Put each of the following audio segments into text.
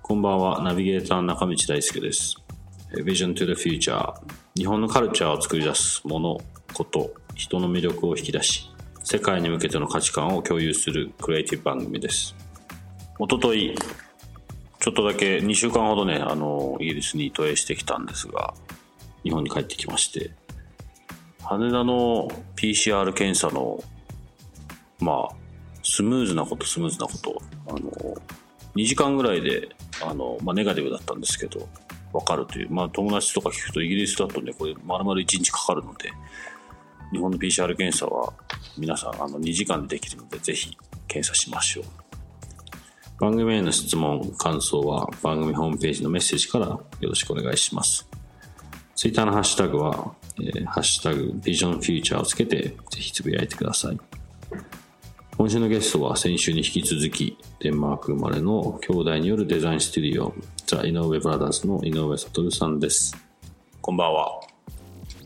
こんばんは、ナビゲーター中道大輔です。Vision to the Future 日本のカルチャーを作り出すもの、こと、人の魅力を引き出し、世界に向けての価値観を共有するクリエイティブ番組です。おととい、ちょっとだけ2週間ほどね、あの、イギリスに渡英してきたんですが、日本に帰ってきまして、羽田の PCR 検査の、まあ、スムーズなこと、スムーズなこと、あの、2時間ぐらいで、あの、まあ、ネガティブだったんですけど、わかるという。まあ、友達とか聞くと、イギリスだとね、これ、丸々1日かかるので、日本の PCR 検査は、皆さん、あの、2時間でできるので、ぜひ、検査しましょう。番組への質問、感想は、番組ホームページのメッセージからよろしくお願いします。ツイッターのハッシュタグは、えーハッシュタグ、ビジョンフューチャーをつけて、ぜひつぶやいてください。今週のゲストは先週に引き続きデンマーク生まれの兄弟によるデザインスタジオザ・井上ブラザーズの井上悟さんですこんばんは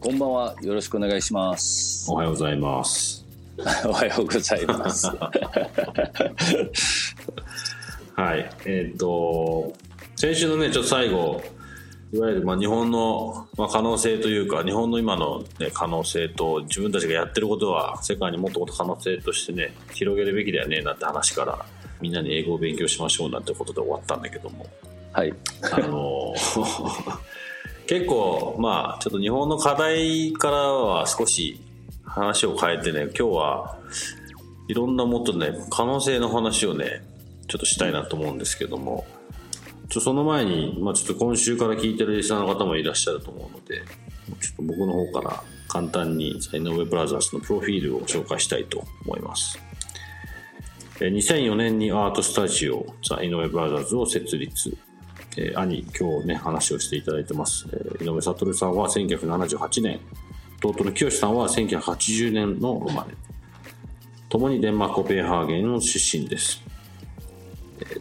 こんばんは。よろしくお願いします。おはようございますおはようございます。はいえっ、と先週のねちょっと最後いわゆるまあ日本のまあ可能性というか日本の今の、ね、可能性と自分たちがやってることは世界にもっともっと可能性としてね広げるべきだよねなんて話からみんなに英語を勉強しましょうなんてことで終わったんだけどもはい。あの 結構まあちょっと日本の課題からは少し話を変えてね今日はいろんなもっとね可能性の話をねちょっとしたいなと思うんですけどもちょその前に、まあ、ちょっと今週から聞いてるリスナーの方もいらっしゃると思うのでちょっと僕の方から簡単に井上ブラザーズのプロフィールを紹介したいと思います。2004年にアートスタジオザ・井上ブラザーズを設立え兄、今日ね、話をしていただいてます。井上悟さんは1978年、弟の清さんは1980年の生まれ。共にデンマーク・コペンハーゲンの出身です。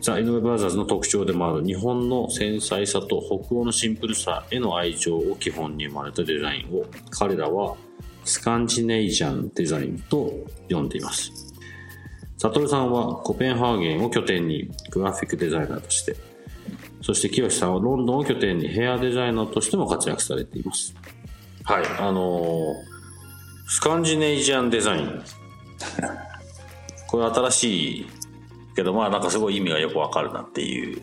えーザ・井上ブラザーズの特徴でもある日本の繊細さと北欧のシンプルさへの愛情を基本に生まれたデザインを彼らはスカンジネイジャンデザインと呼んでいます。悟さんはコペンハーゲンを拠点にグラフィックデザイナーとしてそして清さんはロンドンを拠点にヘアデザイナーとしても活躍されています。はい、あのースカンジネイジアンデザイン。これ新しいけど、まあなんかすごい意味がよくわかるなっていう。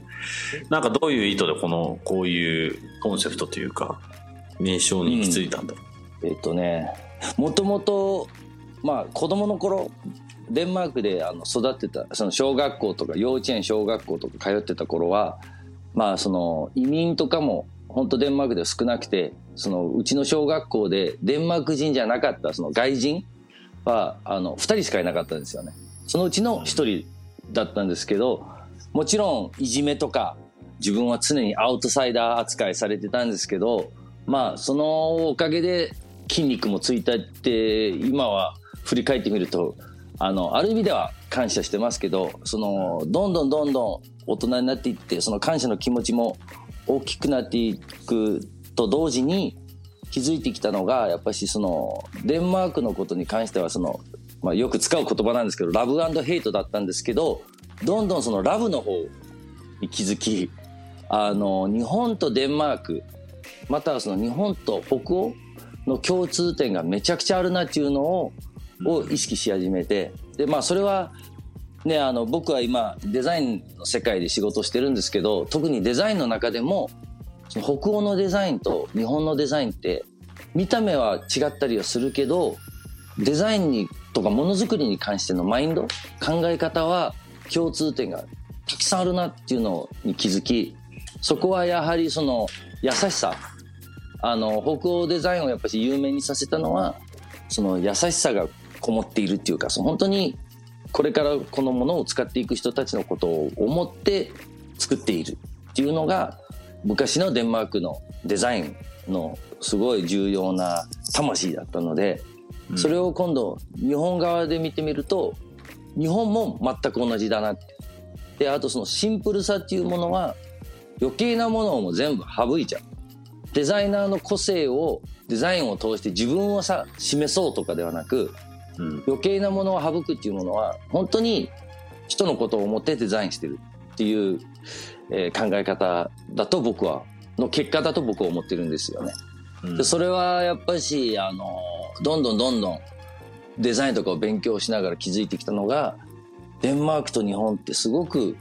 なんかどういう意図でこの、こういうコンセプトというか、名称に行き着いたんだろえっとね、もともと、まあ子供の頃、デンマークであの育ってた、その小学校とか幼稚園小学校とか通ってた頃は、まあその移民とかも本当デンマークでは少なくて、そのうちの小学校でデンマーク人じゃなかったその外人はあの2人しかいなかったんですよね。そのうちの1人だったんですけど、もちろんいじめとか自分は常にアウトサイダー扱いされてたんですけど、まあそのおかげで筋肉もついたって今は振り返ってみるとあのある意味では感謝してますけどそのどんどんどんどん大人になっていってその感謝の気持ちも大きくなっていくと同時に気づいてきたのがやっぱりそのデンマークのことに関してはその、まあ、よく使う言葉なんですけどラブヘイトだったんですけどどんどんそのラブの方に気づきあの日本とデンマークまたはその日本と北欧の共通点がめちゃくちゃあるなっていうのをを意識し始めてでまあそれはねあの僕は今デザインの世界で仕事してるんですけど特にデザインの中でもその北欧のデザインと日本のデザインって見た目は違ったりはするけどデザインにとかものづくりに関してのマインド考え方は共通点がたくさんあるなっていうのに気づきそこはやはりその優しさあの北欧デザインをやっぱり有名にさせたのはその優しさがこもっているっていうかその本当にこれからこのものを使っていく人たちのことを思って作っているっていうのが昔のデンマークのデザインのすごい重要な魂だったので、それを今度日本側で見てみると日本も全く同じだなって。であとそのシンプルさっていうものは余計なものをもう全部省いちゃう。デザイナーの個性をデザインを通して自分をさ示そうとかではなく、うん、余計なものを省くっていうものは本当に人のことを思ってデザインしてるっていう、えー、考え方だと僕はの結果だと僕は思ってるんですよね。うん、でそれはやっぱしあのどんどんどんどんデザインとかを勉強しながら気づいてきたのがデンマークと日本ってすごく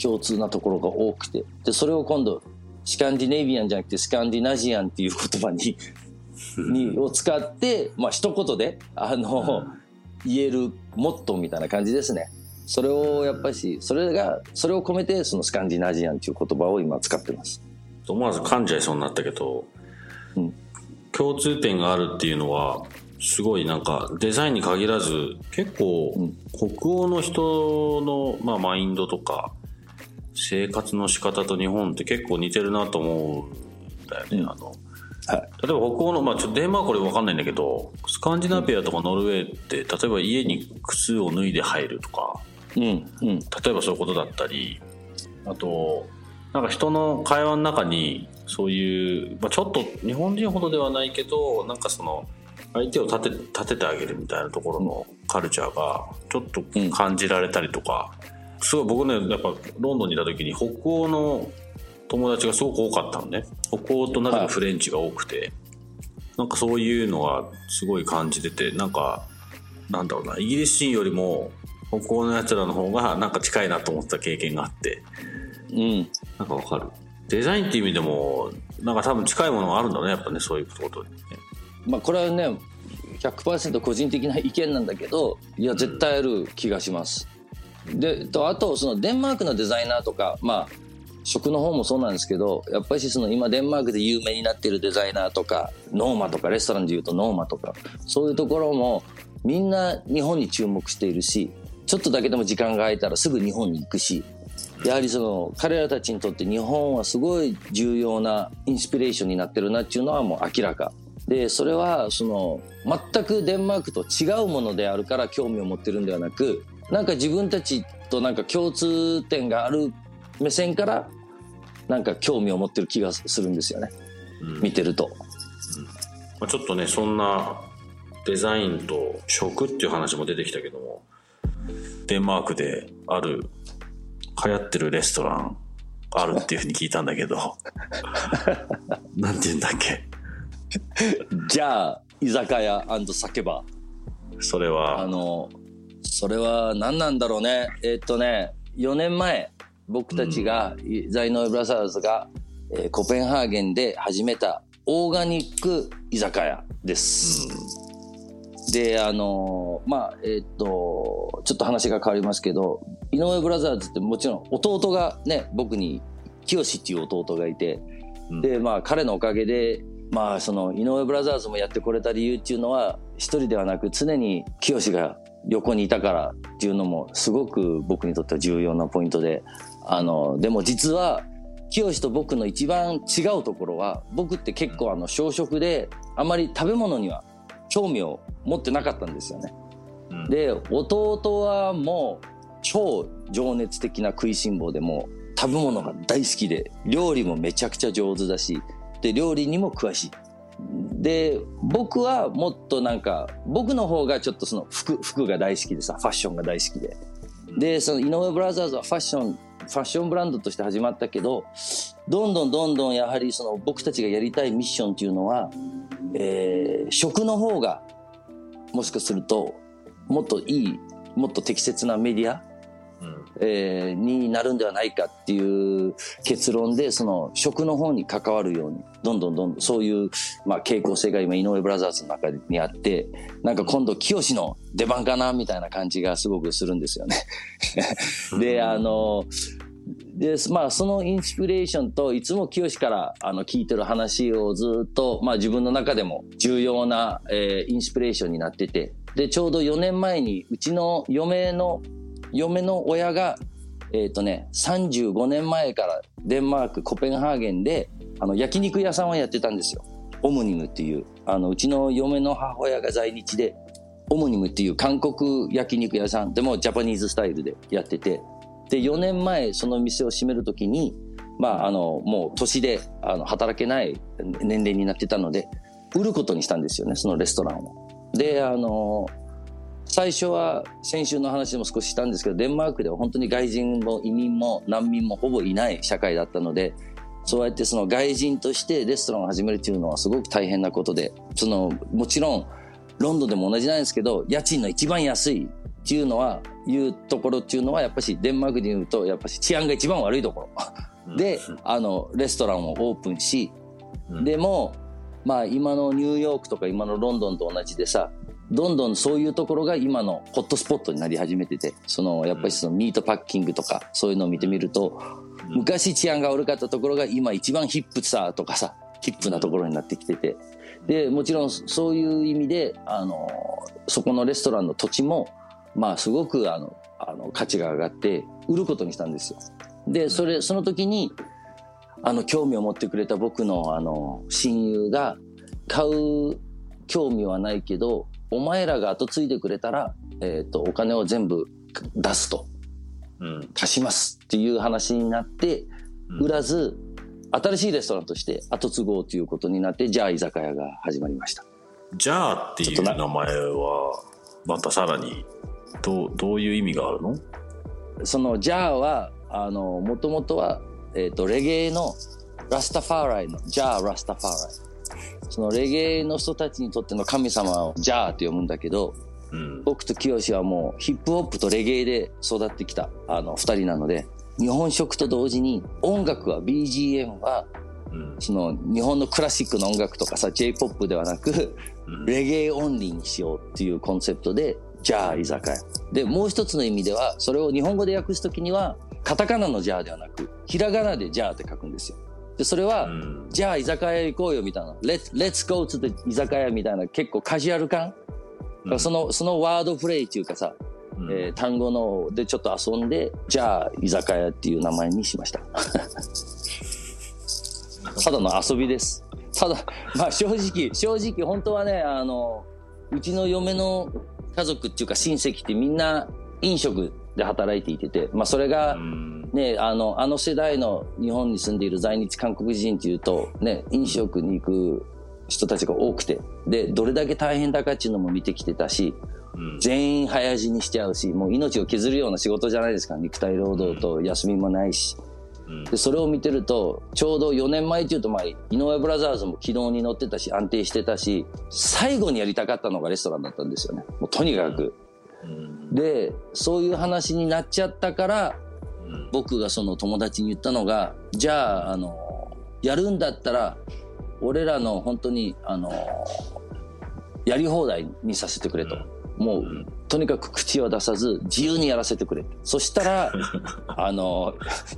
共通なところが多くてでそれを今度スカンディネビアンじゃなくてスカンディナジアンっていう言葉ににを使ってまあ一言であの、言えるモットーみたいな感じですね。それをやっぱしそれがそれを込めてそのスカンディナジアンっていう言葉を今使ってます。思わず噛んじゃいそうになったけど、うん、共通点があるっていうのはすごいなんかデザインに限らず結構北欧の人の、まあ、マインドとか生活の仕方と日本って結構似てるなと思うんだよね。うん、あのはい、例えば北欧の、まあ、ちょっとデンマークこれ分かんないんだけどスカンジナビアとかノルウェーって例えば家に靴を脱いで入るとか、うんうん、例えばそういうことだったりあとなんか人の会話の中にそういう、まあ、ちょっと日本人ほどではないけどなんかその相手を立て立ててあげるみたいなところのカルチャーがちょっと感じられたりとか、すごい僕ねやっぱロンドンにいた時に北欧の友達がすごく多かったのね。北欧となぜかフレンチが多くて、はい、なんかそういうのはすごい感じててなんかなんだろうなイギリス人よりも北欧のやつらの方がなんか近いなと思った経験があってうん。なんかわかるデザインっていう意味でもなんか多分近いものがあるんだねやっぱねそういうことね。まあこれはね100%個人的な意見なんだけどいや絶対ある気がします、でとあとそのデンマークのデザイナーとかまあ食の方もそうなんですけどやっぱりその今デンマークで有名になっているデザイナーとかノーマとかレストランでいうとノーマとかそういうところもみんな日本に注目しているしちょっとだけでも時間が空いたらすぐ日本に行くしやはりその彼らたちにとって日本はすごい重要なインスピレーションになってるなっていうのはもう明らか。でそれはその全くデンマークと違うものであるから興味を持ってるんではなくなんか自分たちとなんか共通点がある目線からなんか興味を持ってる気がするんですよね、うん、見てると、うん。まあ、ちょっとねそんなデザインと食っていう話も出てきたけどもデンマークである流行ってるレストランあるっていうふうに聞いたんだけど。なんて言うんだっけ？じゃあ居酒屋酒場。それは。あのそれは何なんだろうね。えー、っとね4年前僕たちが、うん、ザイノイブラザーズが、えー、コペンハーゲンで始めたオーガニック居酒屋です、うん、であのまあえー、っとちょっと話が変わりますけど井上ブラザーズってもちろん弟がね僕に清っていう弟がいて、うん、でまあ彼のおかげでまあその井上ブラザーズもやってこれた理由っていうのは一人ではなく常に清が横にいたからっていうのもすごく僕にとっては重要なポイントであのでも実は清と僕の一番違うところは僕って結構あの小食であまり食べ物には興味を持ってなかったんですよね。うん、で弟はもう超情熱的な食いしん坊でも食べ物が大好きで料理もめちゃくちゃ上手だしで料理にも詳しい。で僕はもっとなんか僕の方がちょっとその服服が大好きでさファッションが大好きででその井上ブラザーズはファッションファッションブランドとして始まったけどどんどんどんどんやはりその僕たちがやりたいミッションっていうのは、えー、食の方がもしかするともっといいもっと適切なメディアえー、になるんではないかっていう結論でその食の方に関わるようにどんどんどんどんそういう、まあ、傾向性が今井上ブラザーズの中にあってなんか今度清の出番かなみたいな感じがすごくするんですよね。であのでまあ、そのインスピレーションといつも清からあの聞いてる話をずっと、まあ、自分の中でも重要な、えー、インスピレーションになってて。でちょうど4年前にうちの嫁の嫁の親がえっ、とね35年前からデンマークコペンハーゲンであの焼肉屋さんをやってたんですよ。オムニムっていう。あのうちの嫁の母親が在日でオムニムっていう韓国焼肉屋さんでもジャパニーズスタイルでやってて。で4年前その店を閉める時にまああのもう年であの働けない年齢になってたので売ることにしたんですよねそのレストランを。であの最初は先週の話でも少ししたんですけどデンマークでは本当に外人も移民も難民もほぼいない社会だったのでそうやってその外人としてレストランを始めるっていうのはすごく大変なことでそのもちろんロンドンでも同じなんですけど家賃の一番安いっていうのはいうところっていうのはやっぱしデンマークで言うとやっぱし治安が一番悪いところ。であのレストランをオープンしでもまあ今のニューヨークとか今のロンドンと同じでさどんどんそういうところが今のホットスポットになり始めててそのやっぱりそのミートパッキングとかそういうのを見てみると昔治安が悪かったところが今一番ヒップさとかさヒップなところになってきてて。でもちろんそういう意味であのそこのレストランの土地もまあすごくあのあの価値が上がって売ることにしたんですよ。でそれその時にあの興味を持ってくれた僕のあの親友が買う興味はないけどお前らが後継いでくれたら、えー、とお金を全部出すとうん。貸しますっていう話になって売らず新しいレストランとして後継ごうということになってじゃあ居酒屋が始まりましたじゃあっていう名前は、またさらに、どう、どういう意味があるの？そのジャーはあのもともとは、えー、とレゲエのラスタファーライのジャーラスタファーライそのレゲエの人たちにとっての神様をジャーって読むんだけどうん。僕と清はもうヒップホップとレゲエで育ってきたあの二人なので日本食と同時に音楽は BGM はうん。その日本のクラシックの音楽とかさ J-POP ではなくうんレゲエオンリーにしようっていうコンセプトでジャー居酒屋。でもう一つの意味ではそれを日本語で訳すときにはカタカナのジャーではなくひらがなでジャーって書くんですよ。でそれは、うん。じゃあ居酒屋行こうよみたいな Let's, let's go to the 居酒屋みたいな結構カジュアル感、そのそのワードプレイっていうかさ、うん。えー単語のでちょっと遊んでじゃあ居酒屋っていう名前にしました。ただの遊びです。ただまあ正直正直本当はねあのうちの嫁の家族っていうか親戚ってみんな飲食で働いていててまあそれが、うん。ね、あのあの世代の日本に住んでいる在日韓国人っていうと、ね、飲食に行く人たちが多くてでどれだけ大変だかっていうのも見てきてたしうん。全員早死にしちゃうしもう命を削るような仕事じゃないですか肉体労働と休みもないしうんでそれを見てるとちょうど4年前っていうとまあ井上ブラザーズも軌道に乗ってたし安定してたし最後にやりたかったのがレストランだったんですよね。もうとにかく。うん。でそういう話になっちゃったからうん。僕がその友達に言ったのがじゃああのやるんだったら俺らの本当にあのやり放題にさせてくれと、もう、んとにかく口を出さず自由にやらせてくれそしたら あの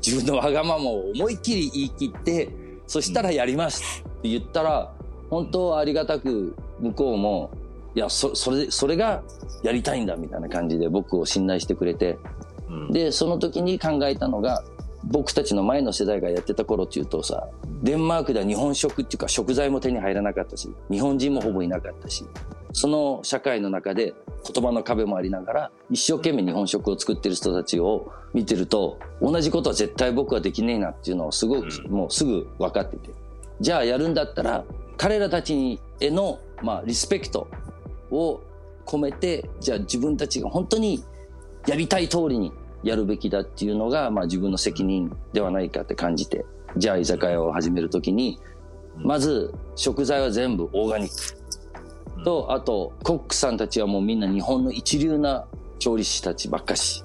自分のわがままを思いっきり言い切ってそしたらやりますって言ったら本当ありがたく向こうもいやそそれそれがやりたいんだみたいな感じで僕を信頼してくれてうん。でその時に考えたのが僕たちの前の世代がやってた頃っていうとさデンマークでは日本食っていうか食材も手に入らなかったし日本人もほぼいなかったしその社会の中で言葉の壁もありながら一生懸命日本食を作ってる人たちを見てると同じことは絶対僕はできねえなっていうのをすごく、うん。もうすぐ分かってて。じゃあやるんだったら彼らたちにへの、まあ、リスペクトを込めてじゃあ自分たちが本当にやりたい通りにやるべきだっていうのが、まあ、自分の責任ではないかって感じてじゃあ居酒屋を始めるときにまず食材は全部オーガニックとあとコックさんたちはもうみんな日本の一流な調理師たちばっかし。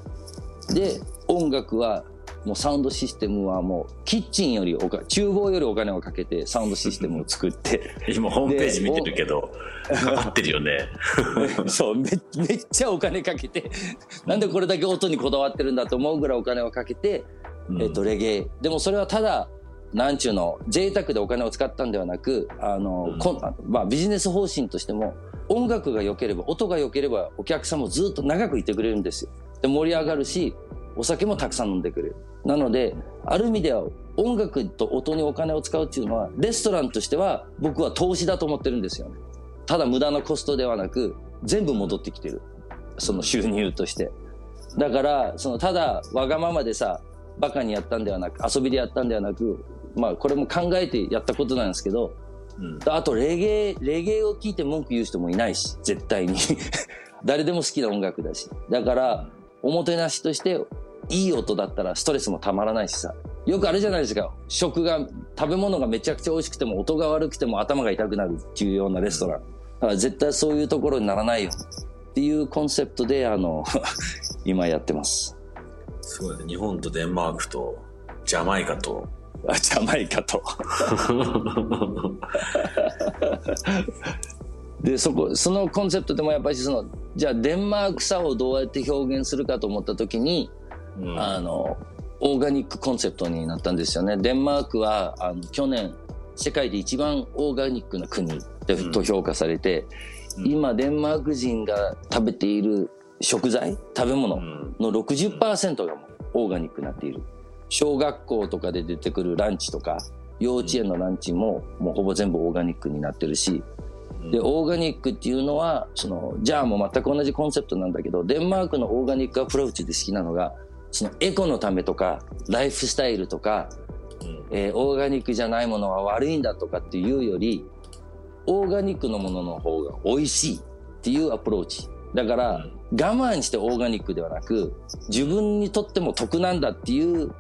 で音楽はもうサウンドシステムはもうキッチンよりおか厨房よりお金をかけてサウンドシステムを作って。今ホームページ見てるけど、合ってるよね。そうめめっちゃお金かけてなんでこれだけ音にこだわってるんだと思うぐらいお金をかけて、うん。えっとレゲエ。でもそれはただなんちゅうの贅沢でお金を使ったんではなくあの、うん。こんまあ、ビジネス方針としても音楽が良ければ音が良ければお客さんもずっと長くいてくれるんですよ。で盛り上がるしお酒もたくさん飲んでくれる。なのである意味では音楽と音にお金を使うっていうのはレストランとしては僕は投資だと思ってるんですよね。ただ無駄なコストではなく全部戻ってきてる。その収入として。だからそのただわがままでさバカにやったんではなく遊びでやったんではなくまあこれも考えてやったことなんですけどうん。あとレゲエレゲエを聞いて文句言う人もいないし絶対に。誰でも好きな音楽だし。だからおもてなしとしていい音だったらストレスもたまらないしさ。よくあるじゃないですか。食が食べ物がめちゃくちゃ美味しくても音が悪くても頭が痛くなるっていうようなレストラン。だから絶対そういうところにならないよ。っていうコンセプトであの 今やってます。すごいね。日本とデンマークとジャマイカとあジャマイカと。でそこそのコンセプトでもやっぱりそのじゃあデンマークさをどうやって表現するかと思った時に、うん。あのオーガニックコンセプトになったんですよね。デンマークはあの去年世界で一番オーガニックな国と評価されて、うん。今デンマーク人が食べている食材食べ物うん。の60%がもうオーガニックになっている小学校とかで出てくるランチとか幼稚園のランチももうほぼ全部オーガニックになってるしでオーガニックっていうのはそのじゃあもう全く同じコンセプトなんだけどデンマークのオーガニックアプローチで好きなのがそのエコのためとかライフスタイルとか、うん。えーオーガニックじゃないものは悪いんだとかっていうよりオーガニックのものの方が美味しいっていうアプローチ。だから、うん。我慢してオーガニックではなく自分にとっても得なんだっていう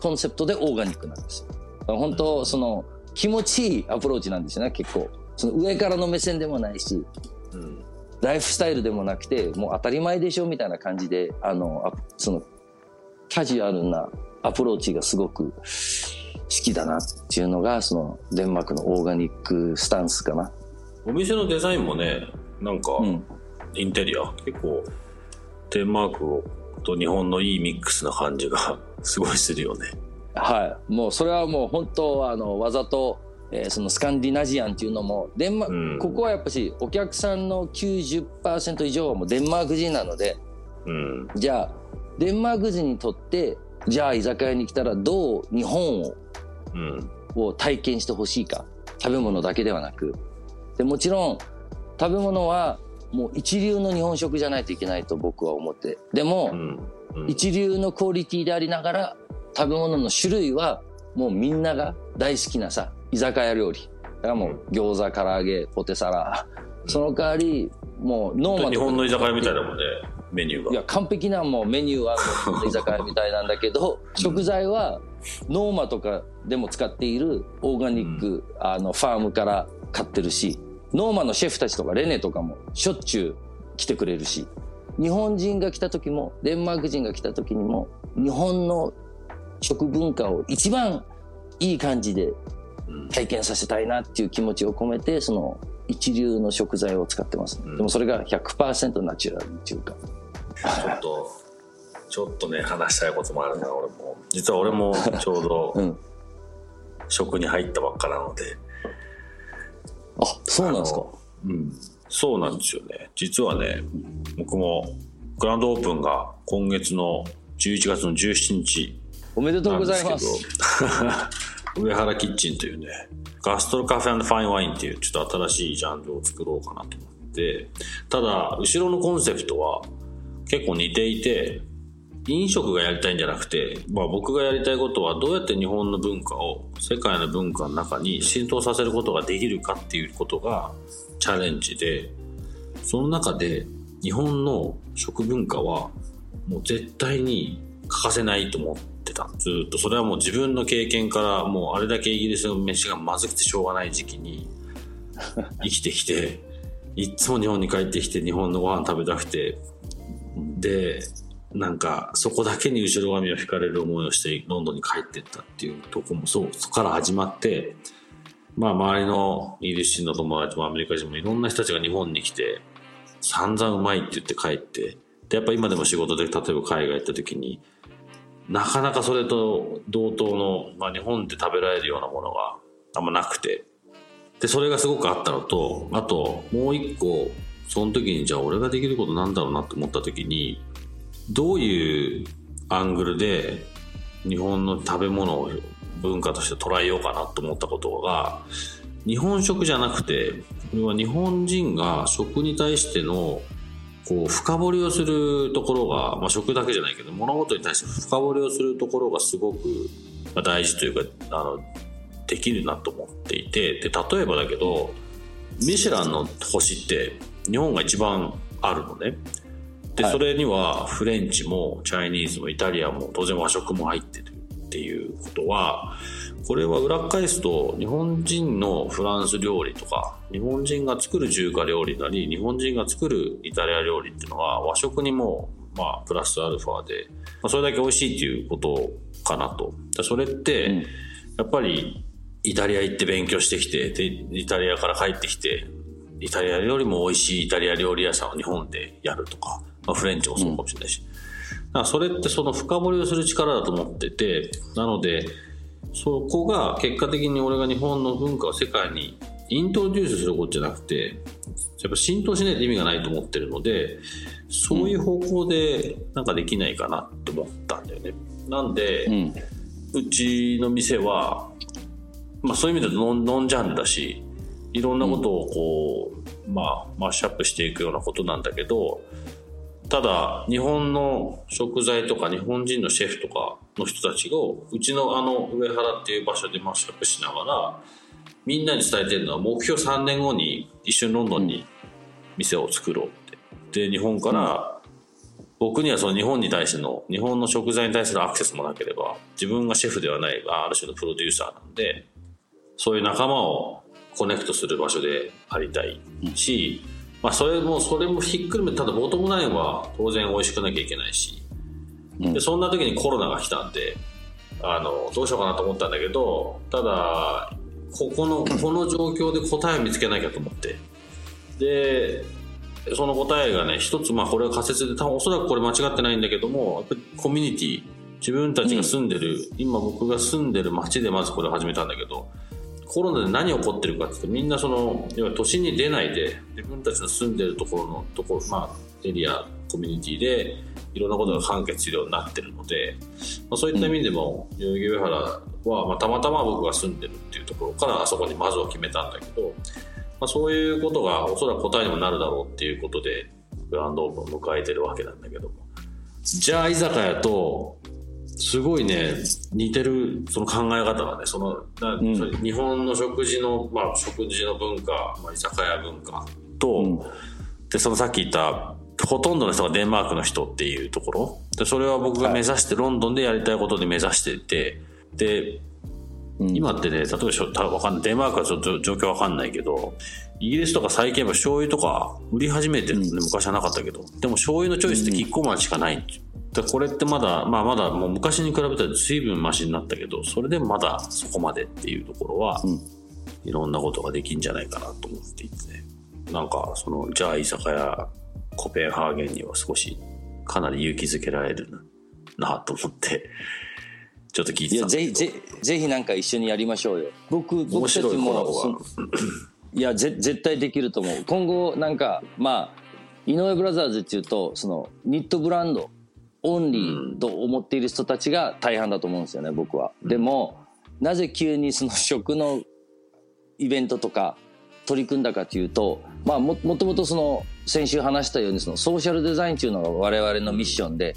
コンセプトでオーガニックなんですよ。本当その気持ちいいアプローチなんですよね結構。その上からの目線でもないしうんライフスタイルでもなくてもう当たり前でしょみたいな感じであのあそのカジュアルなアプローチがすごく好きだなっていうのがそのデンマークのオーガニックスタンスかな。お店のデザインもねなんかうん。インテリア結構デンマークと日本のいいミックスな感じが すごいするよね。はい、もうそれはもう本当あのわざと、えーそのスカンディナジアンっていうのもデンマ、うん。ここはやっぱしお客さんの90%以上はもうデンマーク人なのでうん。じゃあデンマーク人にとってじゃあ居酒屋に来たらどう日本をうん。を体験してほしいか。食べ物だけではなく。でもちろん食べ物はもう一流の日本食じゃないといけないと僕は思って。でも、うんうん。一流のクオリティでありながら食べ物の種類はもうみんなが大好きなさ居酒屋料理。だからもう餃子唐揚げポテサラ。その代わりもうノーマ日本の居酒屋みたいだもんねメニューが。いや完璧なもうメニューは居酒屋みたいなんだけど食材はノーマとかでも使っているオーガニック、あのファームから買ってるしノーマのシェフたちとかレネとかもしょっちゅう来てくれるし日本人が来た時もデンマーク人が来た時にも日本の食文化を一番いい感じでうん体験させたいなっていう気持ちを込めてその一流の食材を使ってます、うん。でもそれが100%ナチュラルっていうか。ちょっとちょっとね話したいこともあるな俺も。実は俺もちょうど うん。食に入ったばっかなのであそうなんですか。うん。そうなんですよね。実はね僕もグランドオープンが今月の11月の17日おめでとうございます。上原キッチンというねガストロカフェファインワインっていうちょっと新しいジャンルを作ろうかなと思ってただ後ろのコンセプトは結構似ていて飲食がやりたいんじゃなくて、まあ、僕がやりたいことはどうやって日本の文化を世界の文化の中に浸透させることができるかっていうことがチャレンジでその中で日本の食文化はもう絶対に欠かせないと思ってた。ずっとそれはもう自分の経験からもうあれだけイギリスの飯がまずくてしょうがない時期に生きてきていっつも日本に帰ってきて日本のご飯食べたくて。でなんかそこだけに後ろ髪を引かれる思いをしてロンドンに帰ってったっていうとこもそうそこから始まってまあ周りのイギリス人の友達もアメリカ人もいろんな人たちが日本に来て散々うまいって言って帰ってでやっぱ今でも仕事で例えば海外行った時になかなかそれと同等の、まあ、日本で食べられるようなものがあんまなくてで、それがすごくあったのと、あと、もう一個、その時にじゃあ俺ができることなんだろうなって思った時に、どういうアングルで日本の食べ物を文化として捉えようかなと思ったことが、日本食じゃなくて、これは日本人が食に対してのこう深掘りをするところが、まあ、食だけじゃないけど物事に対して深掘りをするところがすごく大事というかあのできるなと思っていてで例えばだけどミシュランの星って日本が一番あるのね。で、はい。それにはフレンチもチャイニーズもイタリアンも当然和食も入ってるっていうことはこれは裏返すと日本人のフランス料理とか日本人が作る中華料理なり日本人が作るイタリア料理っていうのは和食にもまあプラスアルファで、まあ、それだけ美味しいっていうことかなと。でそれって、うん。やっぱりイタリア行って勉強してきてでイタリアから帰ってきてイタリアよりも美味しいイタリア料理屋さんを日本でやるとか、まあ、フレンチもそうかもしれないし、だからそれってその深掘りをする力だと思っててなのでそこが結果的に俺が日本の文化を世界にイントロデュースすることじゃなくてやっぱ浸透しないと意味がないと思ってるのでそういう方向でなんかできないかなって思ったんだよね。なんで、うんうちの店は、まあ、そういう意味でノンノンジャンルだしいろんなことをこう、まあ、マッシュアップしていくようなことなんだけどただ日本の食材とか日本人のシェフとかの人たちをうちのあの上原っていう場所でマッシュアップしながらみんなに伝えてるのは目標3年後に一緒にロンドンに店を作ろうって。で日本から、僕にはその日本に対しての日本の食材に対するアクセスもなければ自分がシェフではないあある種のプロデューサーなんでそういう仲間をコネクトする場所でありたいし、まあ、それもそれもひっくるめてただボトムラインは当然美味しくなきゃいけないし、うん。でそんな時にコロナが来たんであのどうしようかなと思ったんだけどただここのこの状況で答えを見つけなきゃと思って。でその答えがね一つまあこれは仮説で多分おそらくこれ間違ってないんだけどもやっぱりコミュニティ自分たちが住んでる、今僕が住んでる町でまずこれを始めたんだけどコロナで何起こってるかって言ってみんなその要は都心に出ないで自分たちの住んでるところのところまあエリアコミュニティでいろんなことが完結するようになってるので、まあ、そういった意味でも代々木上原は、まあ、たまたま僕が住んでるっていうところからあそこにまずは決めたんだけど、まあ、そういうことがおそらく答えにもなるだろうっていうことでグランドオープンを迎えてるわけなんだけども。じゃあ居酒屋とすごいね似てるその考え方がねそのなん。日本の食事の、まあ、食事の文化、まあ、居酒屋文化と、うん。でそのさっき言ったほとんどの人がデンマークの人っていうところ。でそれは僕が目指して、ロンドンでやりたいことで目指していてでうん。今ってね例えばしょたわかんないデンマークはちょっと状況わかんないけどイギリスとか最近は醤油とか売り始めてるのね、昔はなかったけど。でも醤油のチョイスってキッコーマンしかない。んですよでこれってまだまあまだもう昔に比べたら随分マシになったけどそれでもまだそこまでっていうところは、うん。いろんなことができんじゃないかなと思っていてね。なんかそのじゃあ居酒屋コペンハーゲンには少しかなり勇気づけられるなと思って。ちょっと聞いいてたんだけど。やぜひぜぜひなんか一緒にやりましょうよ。僕面僕たち白いコラボがいやぜ絶対できると思う。今後なんかまあ井上ブラザーズっていうとそのニットブランドオンリーと思っている人たちが大半だと思うんですよね僕は、でもなぜ急にその食のイベントとか取り組んだかというと、まあ、ももともとその先週話したようにそのソーシャルデザインっていうのが我々のミッションで、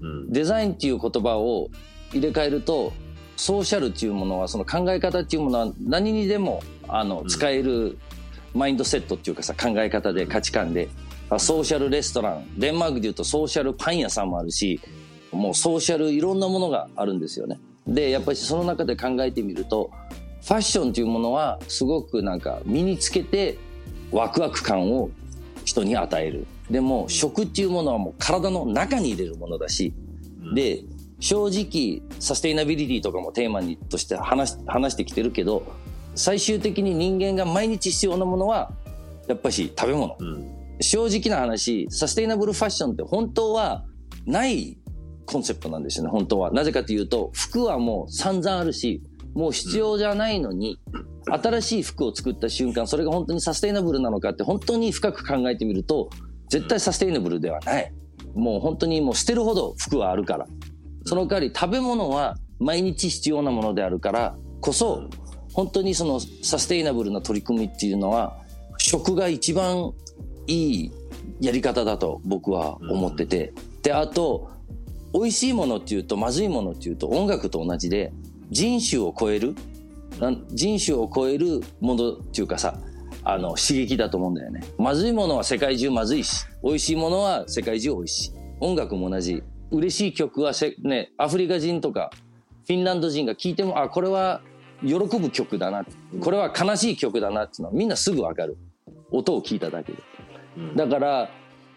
うん。デザインっていう言葉を入れ替えるとソーシャルっていうものはその考え方っていうものは何にでもあの使えるマインドセットっていうかさ考え方で価値観であソーシャルレストランデンマークでいうとソーシャルパン屋さんもあるしもうソーシャルいろんなものがあるんですよね。でやっぱりその中で考えてみるとファッションっていうものはすごくなんか身につけてワクワク感を人に与える。でも食っていうものはもう体の中に入れるものだし、で正直サステイナビリティとかもテーマにとして話し話してきてるけど最終的に人間が毎日必要なものはやっぱし食べ物うん正直な話サステイナブルファッションって本当はないコンセプトなんですよね本当はなぜかというと服はもう散々あるしもう必要じゃないのに、新しい服を作った瞬間、それが本当にサステイナブルなのかって本当に深く考えてみると、絶対サステイナブルではない。もう本当にもう捨てるほど服はあるから。その代わり食べ物は毎日必要なものであるからこそ、本当にそのサステイナブルな取り組みっていうのは、食が一番いいやり方だと僕は思ってて。で、あと、美味しいものっていうと、まずいものっていうと、音楽と同じで、人種を超える、人種を超えるものっていうかさ、あの、刺激だと思うんだよね。まずいものは世界中まずいし、美味しいものは世界中美味しい。音楽も同じ。嬉しい曲はせ、ね、アフリカ人とか、フィンランド人が聴いても、あ、これは喜ぶ曲だな。これは悲しい曲だなっていうのはみんなすぐわかる。音を聞いただけで。だから、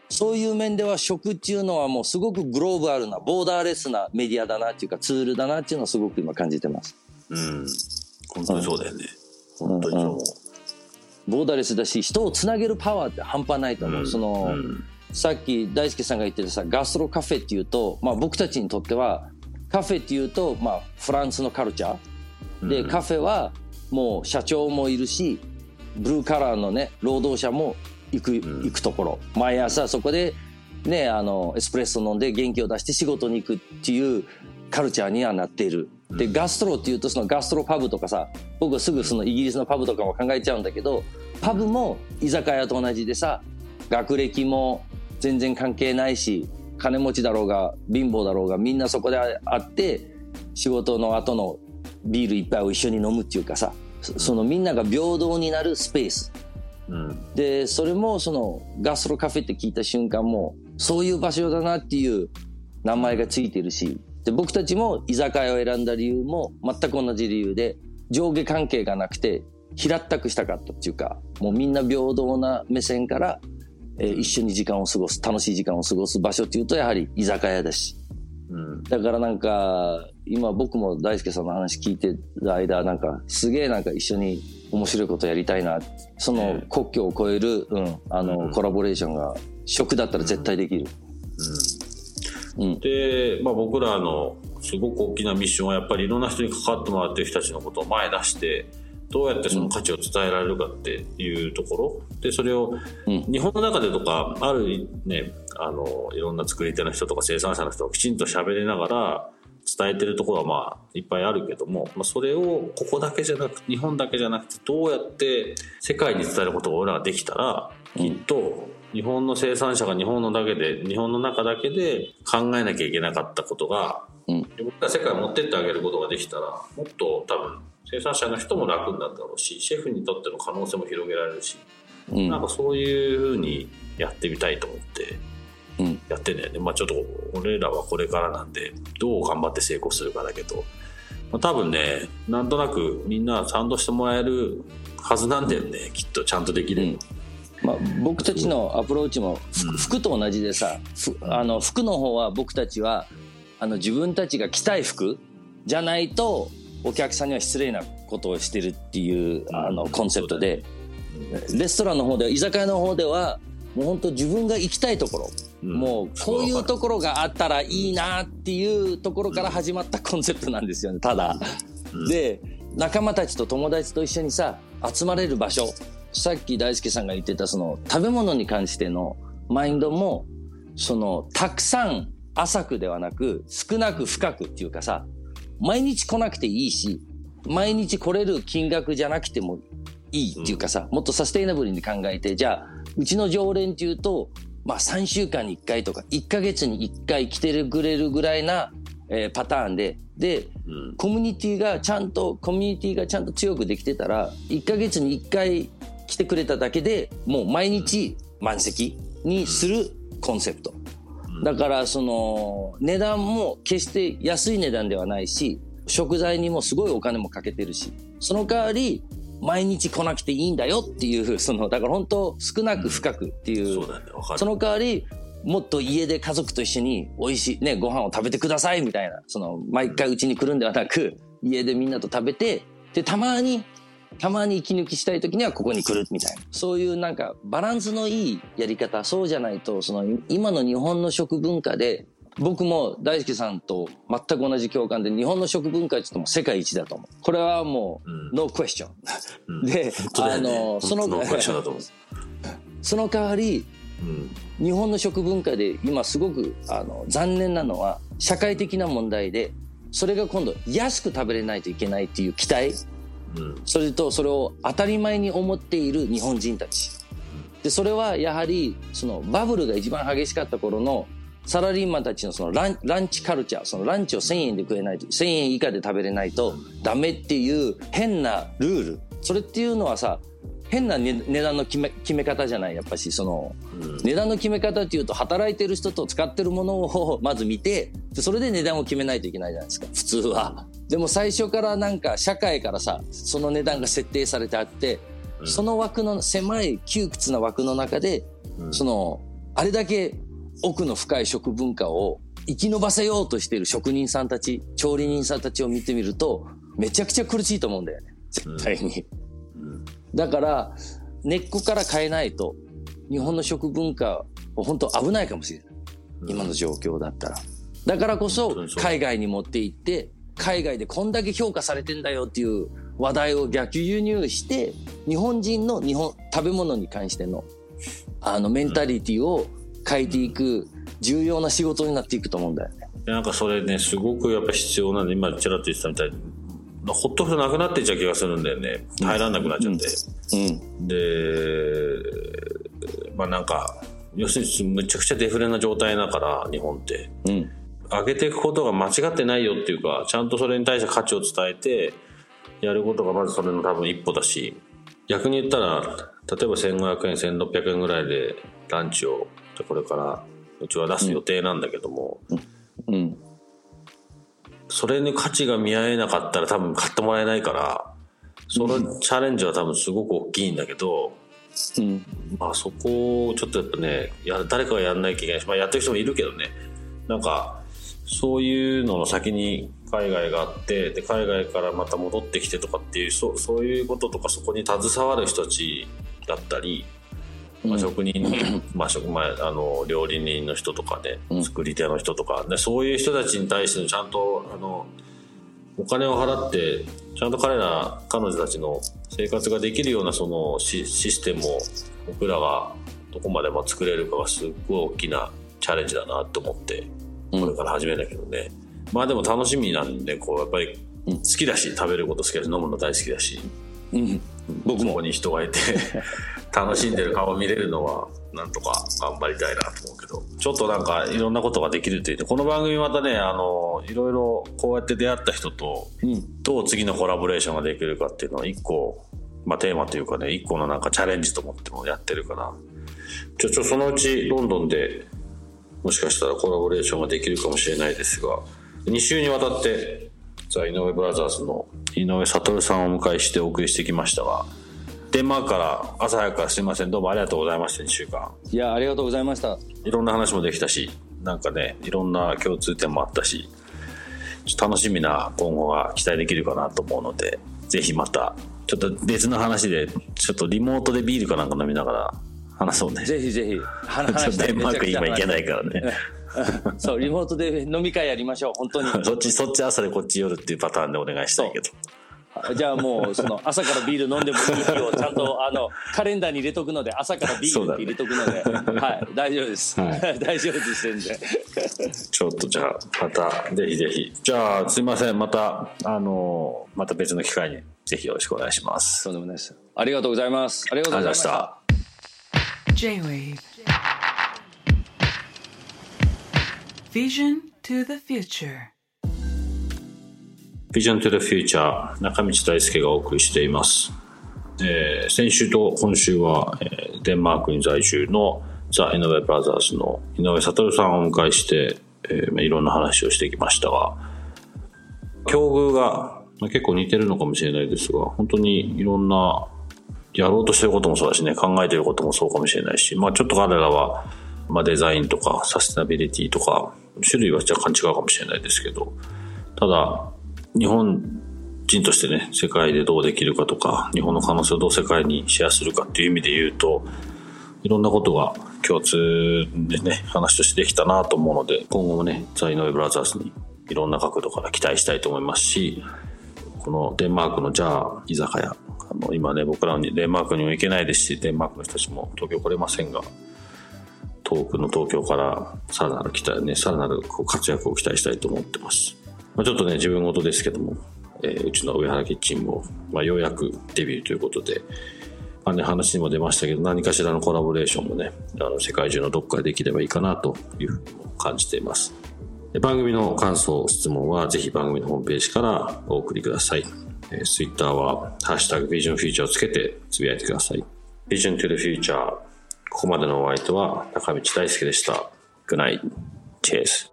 そういう面では食っていうのはもうすごくグローバルな、ボーダーレスなメディアだなっていうかツールだなっていうのをすごく今感じてます。うん。本当にそうだよね。本当にそう。ボーダーレスだし、人をつなげるパワーって半端ないと思う。うんその、うんさっき大輔さんが言ってたさ、ガストロカフェっていうと、まあ僕たちにとっては、カフェっていうと、まあフランスのカルチャー。で、うんカフェはもう社長もいるし、ブルーカラーのね、労働者も行く、ん行くところ。毎朝そこで、ね、あの、エスプレッソ飲んで元気を出して仕事に行くっていうカルチャーにはなっている。で、ガストロっていうとそのガストロパブとかさ、僕はすぐそのイギリスのパブとかも考えちゃうんだけど、パブも居酒屋と同じでさ、学歴も全然関係ないし、金持ちだろうが貧乏だろうがみんなそこで会って、仕事の後のビール一杯を一緒に飲むっていうかさ、そそのみんなが平等になるスペース。うん。で、それもそのガストロカフェって聞いた瞬間も、そういう場所だなっていう名前がついてるし、で、僕たちも居酒屋を選んだ理由も全く同じ理由で、上下関係がなくて、平ったくしたかったっていうか、もうみんな平等な目線から、えー一緒に時間を過ごす、楽しい時間を過ごす場所っていうと、やはり居酒屋だし。うん。だからなんか、今僕も大輔さんの話聞いてる間、なんか、すげえなんか一緒に面白いことやりたいな。その国境を越える、うん、あの、うんコラボレーションが、食だったら絶対できる。うん。で、まあ、僕らのすごく大きなミッションはやっぱりいろんな人に関わってもらってる人たちのことを前に出してどうやってその価値を伝えられるかっていうところ。でそれをうん。日本の中でとかあるねあのいろんな作り手の人とか生産者の人がきちんと喋りながら伝えてるところはまあいっぱいあるけども、まあ、それをここだけじゃなくて日本だけじゃなくてどうやって世界に伝えることが俺らができたらきっと日本の生産者が日本のだけで日本の中だけで考えなきゃいけなかったことが、うん。僕ら世界に持ってってあげることができたらもっと多分生産者の人も楽になるだろうしシェフにとっての可能性も広げられるし、うん。なんかそういうふうにやってみたいと思ってうん。やってんだよね。まあちょっと俺らはこれからなんで、どう頑張って成功するかだけど、まあ、多分ね、なんとなくみんな賛同してもらえるはずなんだよね、きっとちゃんとできる。うんまあ、僕たちのアプローチも服と同じでさ、ふあの服の方は僕たちはあの自分たちが着たい服じゃないとお客さんには失礼なことをしてるっていうあのうんコンセプトで、うんレストランの方では居酒屋の方ではもう本当自分が行きたいところ、うん。もうこういうところがあったらいいなっていうところから始まったコンセプトなんですよねただ。うん。で仲間たちと友達と一緒にさ集まれる場所。さっき大輔さんが言ってたその食べ物に関してのマインドもそのたくさん浅くではなく少なく深くっていうかさ毎日来なくていいし毎日来れる金額じゃなくてもいいっていうかさ、もっとサステイナブルに考えてじゃあうちの常連っていうとまあ3週間に1回とか1ヶ月に1回来てくれるぐらいな、えーパターンででうんコミュニティがちゃんと、コミュニティがちゃんと強くできてたら、1ヶ月に1回来てくれただけでもう毎日満席にするコンセプト。だから、その、値段も決して安い値段ではないし、食材にもすごいお金もかけてるし、その代わり、毎日来なくていいんだよっていう、その、だから本当少なく深くっていう、そうだよね、わかる。その代わり、もっと家で家族と一緒に美味しいね、ご飯を食べてくださいみたいな、その、毎回うちに来るんではなく、家でみんなと食べて、で、たまに、たまに息抜きしたい時にはここに来るみたいな。そういうなんかバランスのいいやり方、そうじゃないと、その、今の日本の食文化で、僕も大輔さんと全く同じ共感で日本の食文化っても世界一だと思う。これはもう、うん。ノークエスチョン、うん。で、あのそのその代わりうん。日本の食文化で今すごくあの残念なのは社会的な問題でそれが今度安く食べれないといけないっていう期待うんそれとそれを当たり前に思っている日本人たち。でそれはやはりそのバブルが一番激しかった頃のサラリーマンたちのそのランランチカルチャーそのランチを1000円で食えないと1000円以下で食べれないとダメっていう変なルール。それっていうのはさ変な、ね、値段の決め決め方じゃない。やっぱしそのうん。値段の決め方っていうと働いてる人と使ってるものをまず見てでそれで値段を決めないといけないじゃないですか。普通はでも最初からなんか社会からさその値段が設定されてあって、うん。その枠の狭い窮屈な枠の中で、うん。そのあれだけ奥の深い食文化を生き延ばせようとしている職人さんたち調理人さんたちを見てみるとめちゃくちゃ苦しいと思うんだよね。絶対に。うん。だから根っこから変えないと日本の食文化は本当危ないかもしれない、今の状況だったら。だからこそ海外に持って行って海外でこんだけ評価されてんだよっていう話題を逆輸入して日本人の日本食べ物に関してのあのメンタリティを変えていく重要な仕事になっていくと思うんだよね。なんかそれねすごくやっぱ必要なんで今ちらっと言ってたみたいにほっとくとなくなっていっちゃう気がするんだよね。耐えられなくなっちゃって、うん。でまあなんか要するにむちゃくちゃデフレな状態だから日本って。うん上げていくことが間違ってないよっていうかちゃんとそれに対して価値を伝えてやることがまずそれの多分一歩だし逆に言ったら例えば1500円1600円ぐらいでランチをこれからうちは出す予定なんだけども、うん。それに価値が見合えなかったら多分買ってもらえないからそのチャレンジは多分すごく大きいんだけど、うん。まあそこをちょっとやっぱねや誰かがやんなきゃいけないし、まあ、やってる人もいるけどね。なんかそういうのの先に海外があってで海外からまた戻ってきてとかっていうそそういうこととかそこに携わる人たちだったり、まあ、職人、まあ職まあ、あの料理人の人とかねうん。作り手の人とか、でそういう人たちに対してのちゃんとあのお金を払ってちゃんと彼ら彼女たちの生活ができるようなそのシシステムを僕らがどこまでも作れるかがすっごい大きなチャレンジだなと思って。うんこれから始めたけどね、まあでも楽しみなんでこうやっぱりうん好きだし食べること好きだし飲むの大好きだし。うん。僕もそこに人がいて 楽しんでる顔を見れるのはなんとか頑張りたいなと思うけど。ちょっとなんかいろんなことができるというてこの番組またねあのいろいろこうやって出会った人とうん。どう次のコラボレーションができるかっていうのは一個、まあ、テーマというかね一個のなんかチャレンジと思ってもやってるから。ちょちょそのうちロンドンでもしかしたらコラボレーションができるかもしれないですが2週にわたってザ・井上ブラザーズの井上悟さんをお迎えしてお送りしてきましたがデンマークから朝早くからすいません。どうもありがとうございました2週間。いやありがとうございました。いろんな話もできたしなんかねいろんな共通点もあったしちょっと楽しみな今後が期待できるかなと思うのでぜひまたちょっと別の話でちょっとリモートでビールかなんか飲みながら話そうね。ぜひぜひ。話したいデンマーク今行けないからね。そうリモートで飲み会やりましょう本当に。そっちそっち朝でこっち夜っていうパターンでお願いしたいけど。じゃあもうその朝からビール飲んでもいい日をちゃんとあの カレンダーに入れとくので朝からビールって入れとくので、はい。大丈夫です、は 大丈夫ですんでちょっとじゃあまたぜひぜひ。じゃあすいませんまたあのまた別の機会にぜひよろしくお願いします。とんでもないです。ありがとうございます。ありがとうございました J-Wave. Vision to the future. Vision to the Future 中道大輔がお送りしています、えー先週と今週は、えーデンマークに在住のザ・井上ブラザーズの井上悟さんをお迎えして、えーまあいろんな話をしてきましたが境遇がまあ結構似てるのかもしれないですが本当にいろんなやろうとしてることもそうだしね考えてることもそうかもしれないし、まあ、ちょっと彼らは、まあ、デザインとかサステナビリティとか種類は若干違うかもしれないですけどただ日本人としてね世界でどうできるかとか日本の可能性をどう世界にシェアするかっていう意味で言うといろんなことが共通でね、話としてできたなと思うので、今後もね、ザ・イノイブラザーズにいろんな角度から期待したいと思いますし、このデンマークのジャー居酒屋、あの今ね、僕らにデンマークにも行けないですし、デンマークの人たちも東京来れませんが、遠くの東京からさらなる期待ね、さらなるこう活躍を期待したいと思ってます。まあ、ちょっとね、自分事ですけども、えーうちの上原キッチンも、まあ、ようやくデビューということで、まあね、話にも出ましたけど、何かしらのコラボレーションもね、あの世界中のどっかでできればいいかなというふうにも感じています。番組の感想、質問はぜひ番組のホームページからお送りください。えー、ツイッターは、ハッシュタグビジョンフューチャーをつけてつぶやいてください。Vision to the Future。ここまでのお相手は中道大輔でした。Good night. Cheers.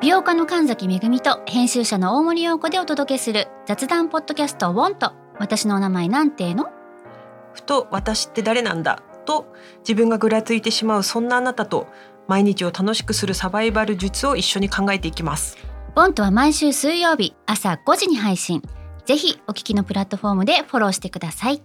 美容家の神崎めぐみと編集者の大森洋子でお届けする雑談ポッドキャスト「ウォンと私のお名前なんての?ふと私って誰なんだ？と自分がぐらついてしまうそんなあなたと毎日を楽しくするサバイバル術を一緒に考えていきます。ボンとは毎週水曜日朝5時に配信。ぜひお聞きのプラットフォームでフォローしてください。